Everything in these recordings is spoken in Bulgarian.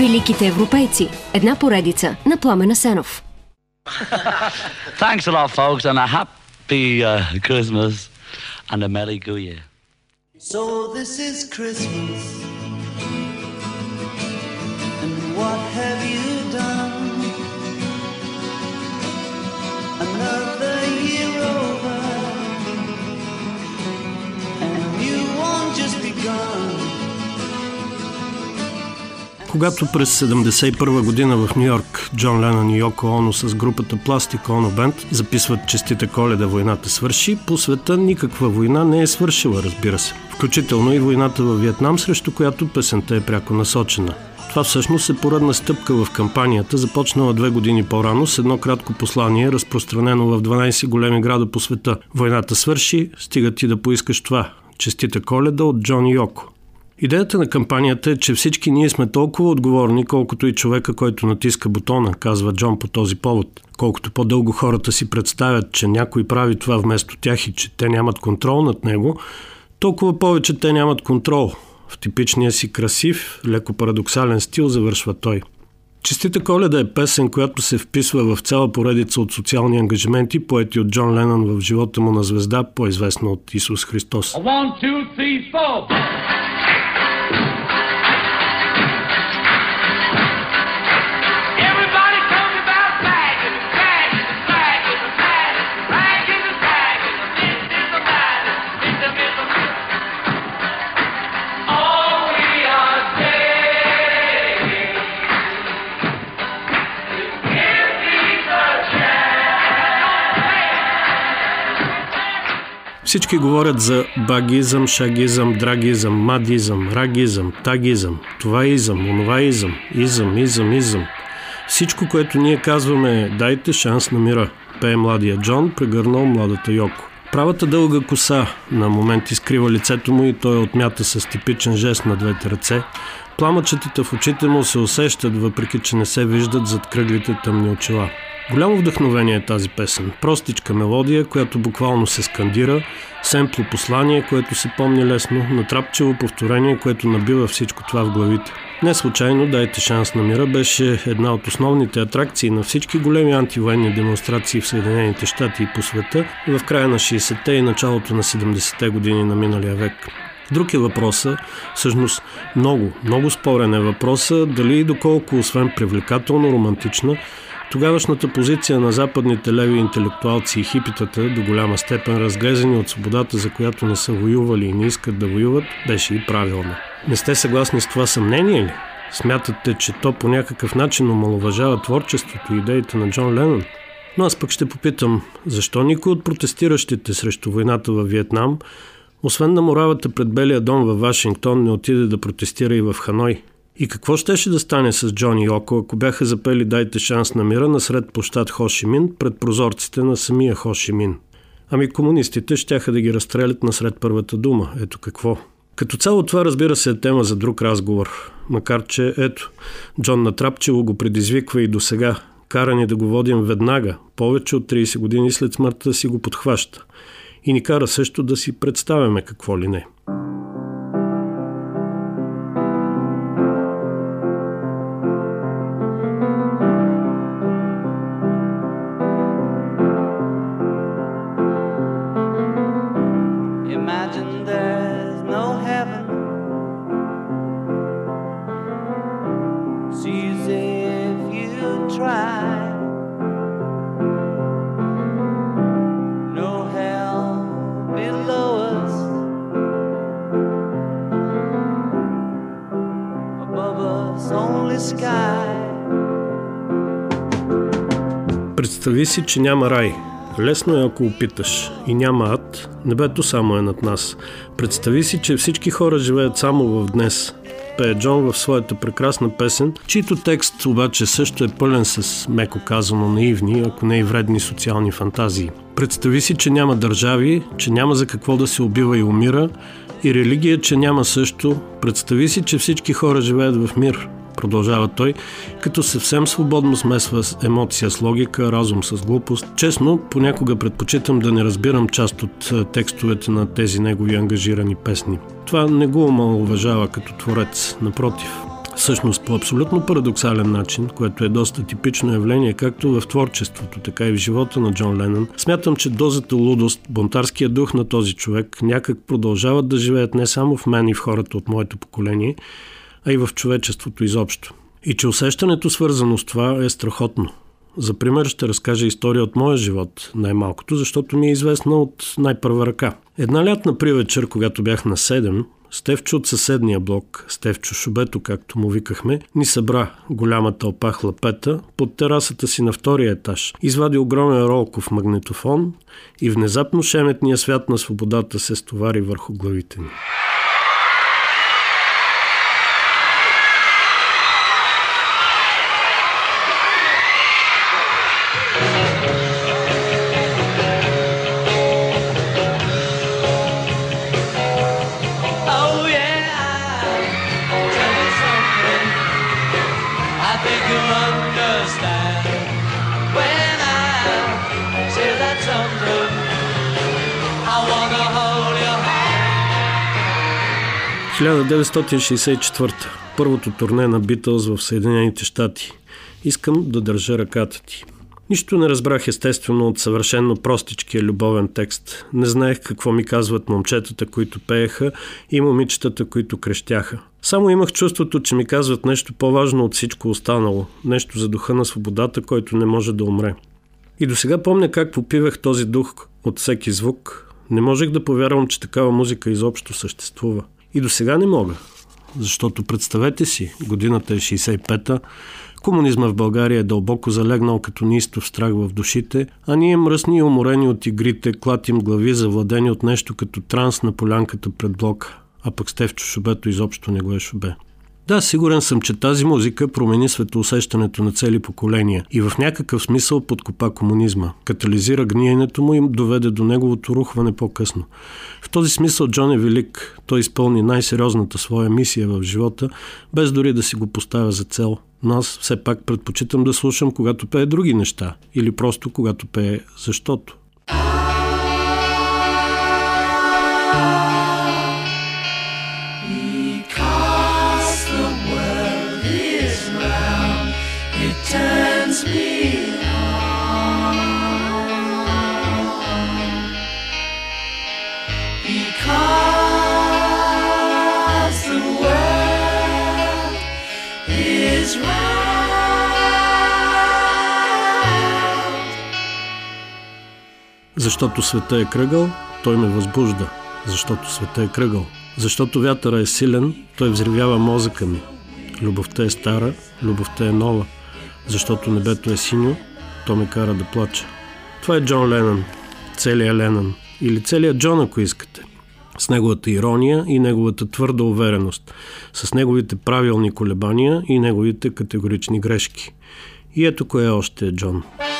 Великите европейци. Една поредица на Пламена Сенов. Thanks a lot, folks, and a happy uh, Christmas and a Merry Go Year. So this is Christmas. And what have you Когато през 1971 година в Нью Йорк Джон Ленън и Йоко Оно с групата Пластик Оно Бенд записват честита коледа войната свърши, по света никаква война не е свършила, разбира се. Включително и войната във Виетнам, срещу която песента е пряко насочена. Това всъщност е поредна стъпка в кампанията, започнала две години по-рано с едно кратко послание, разпространено в 12 големи града по света. Войната свърши, стига ти да поискаш това. Честита коледа от Джон Йоко. Идеята на кампанията е, че всички ние сме толкова отговорни, колкото и човека, който натиска бутона, казва Джон по този повод. Колкото по-дълго хората си представят, че някой прави това вместо тях и че те нямат контрол над него, толкова повече те нямат контрол. В типичния си красив, леко парадоксален стил завършва той. Честита коледа е песен, която се вписва в цяла поредица от социални ангажименти, поети от Джон Ленън в живота му на звезда, по-известна от Исус Христос. One, two, three, Всички говорят за багизъм, шагизъм, драгизъм, мадизъм, рагизъм, тагизъм, това изъм, онова изъм, изъм, изъм, изъм. Всичко, което ние казваме е дайте шанс на мира, пее младия Джон, прегърнал младата Йоко. Правата дълга коса на момент изкрива лицето му и той отмята с типичен жест на двете ръце. Пламъчетата в очите му се усещат, въпреки че не се виждат зад кръглите тъмни очила. Голямо вдъхновение е тази песен. Простичка мелодия, която буквално се скандира, семпло послание, което се помни лесно, натрапчево повторение, което набива всичко това в главите. Не случайно Дайте шанс на мира беше една от основните атракции на всички големи антивоенни демонстрации в Съединените щати и по света в края на 60-те и началото на 70-те години на миналия век. Друг е въпроса, всъщност много, много спорен е въпроса, дали и доколко, освен привлекателно, романтична, Тогавашната позиция на западните леви интелектуалци и хипитата, до голяма степен разглезени от свободата, за която не са воювали и не искат да воюват, беше и правилна. Не сте съгласни с това съмнение ли? Смятате, че то по някакъв начин омалуважава творчеството и идеите на Джон Ленън? Но аз пък ще попитам, защо никой от протестиращите срещу войната във Виетнам, освен на моравата пред Белия дом във Вашингтон, не отиде да протестира и в Ханой? И какво щеше да стане с Джони Йоко, ако бяха запели Дайте шанс на мира насред площад Хошимин пред прозорците на самия Хошимин? Ами комунистите щяха да ги разстрелят насред първата дума. Ето какво. Като цяло това разбира се е тема за друг разговор. Макар че, ето, Джон Натрапчево го предизвиква и до сега. Карани да го водим веднага, повече от 30 години след смъртта си го подхваща. И ни кара също да си представяме какво ли не. Представи си, че няма рай. Лесно е ако опиташ. И няма ад. Небето само е над нас. Представи си, че всички хора живеят само в днес. Пее Джон в своята прекрасна песен, чийто текст обаче също е пълен с, меко казано, наивни, ако не и вредни социални фантазии. Представи си, че няма държави, че няма за какво да се убива и умира, и религия, че няма също. Представи си, че всички хора живеят в мир продължава той, като съвсем свободно смесва с емоция с логика, разум с глупост. Честно, понякога предпочитам да не разбирам част от е, текстовете на тези негови ангажирани песни. Това не го омалуважава като творец, напротив. Всъщност по абсолютно парадоксален начин, което е доста типично явление както в творчеството, така и в живота на Джон Ленън, смятам, че дозата лудост, бунтарския дух на този човек някак продължават да живеят не само в мен и в хората от моето поколение, а и в човечеството изобщо. И че усещането свързано с това е страхотно. За пример ще разкажа история от моя живот, най-малкото, защото ми е известна от най-първа ръка. Една лятна привечер, когато бях на 7, Стевчо от съседния блок, Стевчо Шубето, както му викахме, ни събра голяма тълпа хлапета под терасата си на втория етаж. Извади огромен ролков магнитофон и внезапно шеметния свят на свободата се стовари върху главите ни. 1964. Първото турне на Битълс в Съединените щати. Искам да държа ръката ти. Нищо не разбрах естествено от съвършенно простичкия любовен текст. Не знаех какво ми казват момчетата, които пееха и момичетата, които крещяха. Само имах чувството, че ми казват нещо по-важно от всичко останало. Нещо за духа на свободата, който не може да умре. И до сега помня как попивах този дух от всеки звук. Не можех да повярвам, че такава музика изобщо съществува. И до сега не мога. Защото представете си, годината е 65-та, комунизма в България е дълбоко залегнал като неистов страх в душите, а ние мръсни и уморени от игрите, клатим глави, завладени от нещо като транс на полянката пред блока. А пък Стевчо Шубето изобщо не го е шубе. Да, сигурен съм, че тази музика промени светоусещането на цели поколения и в някакъв смисъл подкопа комунизма, катализира гниенето му и доведе до неговото рухване по-късно. В този смисъл Джон е велик. Той изпълни най-сериозната своя мисия в живота, без дори да си го поставя за цел. Но аз все пак предпочитам да слушам, когато пее други неща или просто когато пее защото. Защото света е кръгъл, той ме възбужда. Защото света е кръгъл. Защото вятъра е силен, той взривява мозъка ми. Любовта е стара, любовта е нова. Защото небето е синьо, то ме кара да плача. Това е Джон Ленън, целият Ленън. Или целият Джон, ако искате. С неговата ирония и неговата твърда увереност. С неговите правилни колебания и неговите категорични грешки. И ето кое още е Джон. There's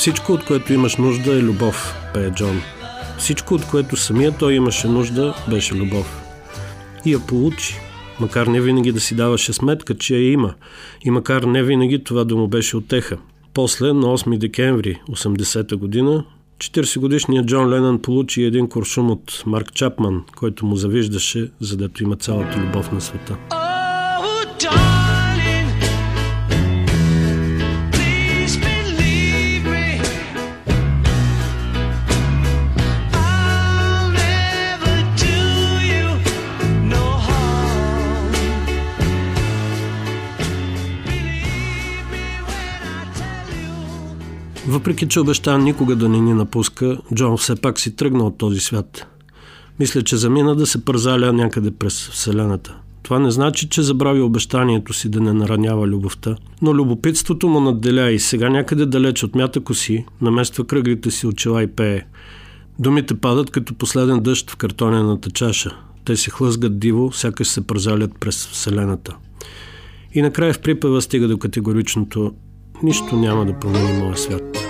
Всичко, от което имаш нужда е любов, пее Джон. Всичко, от което самия той имаше нужда, беше любов. И я получи. Макар не винаги да си даваше сметка, че я има. И макар не винаги това да му беше отеха. После, на 8 декември 80-та година, 40-годишният Джон Ленън получи един куршум от Марк Чапман, който му завиждаше, задето има цялата любов на света. Въпреки, че обеща никога да не ни напуска, Джон все пак си тръгна от този свят. Мисля, че замина да се пързаля някъде през Вселената. Това не значи, че забрави обещанието си да не наранява любовта, но любопитството му надделя и сега някъде далеч от мятъко си намества кръглите си очила и пее. Думите падат като последен дъжд в картонената чаша. Те се хлъзгат диво, сякаш се пързалят през Вселената. И накрая в припева стига до категоричното Нищо няма да промени моя свят.